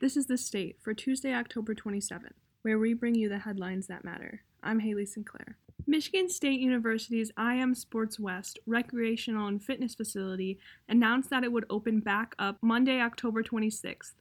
This is The State for Tuesday, October 27th, where we bring you the headlines that matter. I'm Haley Sinclair. Michigan State University's IM Sports West recreational and fitness facility announced that it would open back up Monday, October 26th.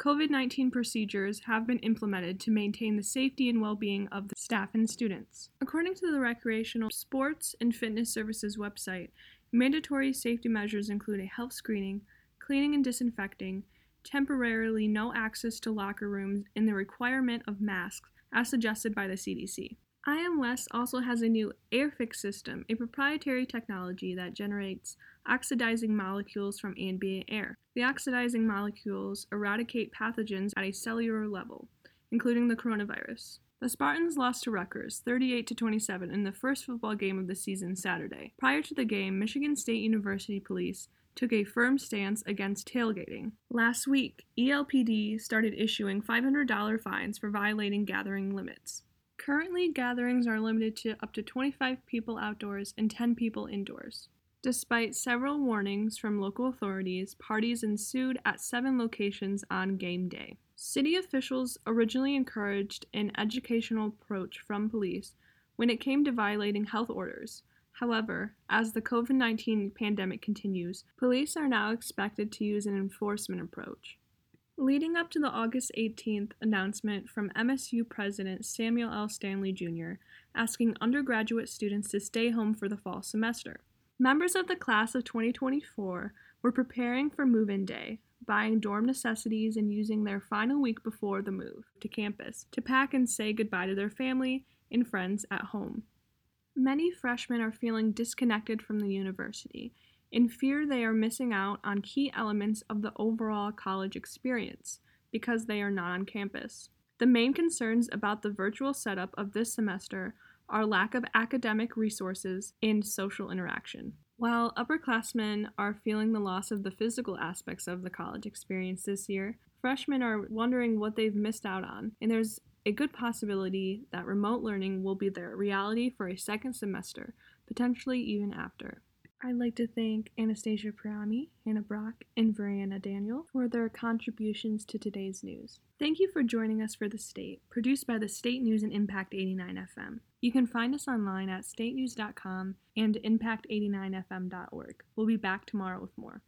COVID 19 procedures have been implemented to maintain the safety and well being of the staff and students. According to the Recreational Sports and Fitness Services website, mandatory safety measures include a health screening, cleaning and disinfecting, temporarily no access to locker rooms, and the requirement of masks as suggested by the CDC. IM West also has a new AirPHX system, a proprietary technology that generates oxidizing molecules from ambient air. The oxidizing molecules eradicate pathogens at a cellular level, including the coronavirus. The Spartans lost to Rutgers 38 to 27 in the first football game of the season Saturday. Prior to the game, Michigan State University police took a firm stance against tailgating. Last week, ELPD started issuing $500 fines for violating gathering limits. Currently, gatherings are limited to up to 25 people outdoors and 10 people indoors. Despite several warnings from local authorities, parties ensued at seven locations on game day. City officials originally encouraged an educational approach from police when it came to violating health orders. However, as the COVID 19 pandemic continues, police are now expected to use an enforcement approach. Leading up to the August 18th announcement from MSU President Samuel L. Stanley Jr., asking undergraduate students to stay home for the fall semester. Members of the class of 2024 were preparing for move in day, buying dorm necessities and using their final week before the move to campus to pack and say goodbye to their family and friends at home. Many freshmen are feeling disconnected from the university in fear they are missing out on key elements of the overall college experience because they are not on campus. The main concerns about the virtual setup of this semester are lack of academic resources and social interaction. While upperclassmen are feeling the loss of the physical aspects of the college experience this year, freshmen are wondering what they've missed out on, and there's a good possibility that remote learning will be their reality for a second semester, potentially even after. I'd like to thank Anastasia Priami, Hannah Brock, and Variana Daniel for their contributions to today's news. Thank you for joining us for The State, produced by the State News and Impact 89 FM. You can find us online at statenews.com and impact89fm.org. We'll be back tomorrow with more.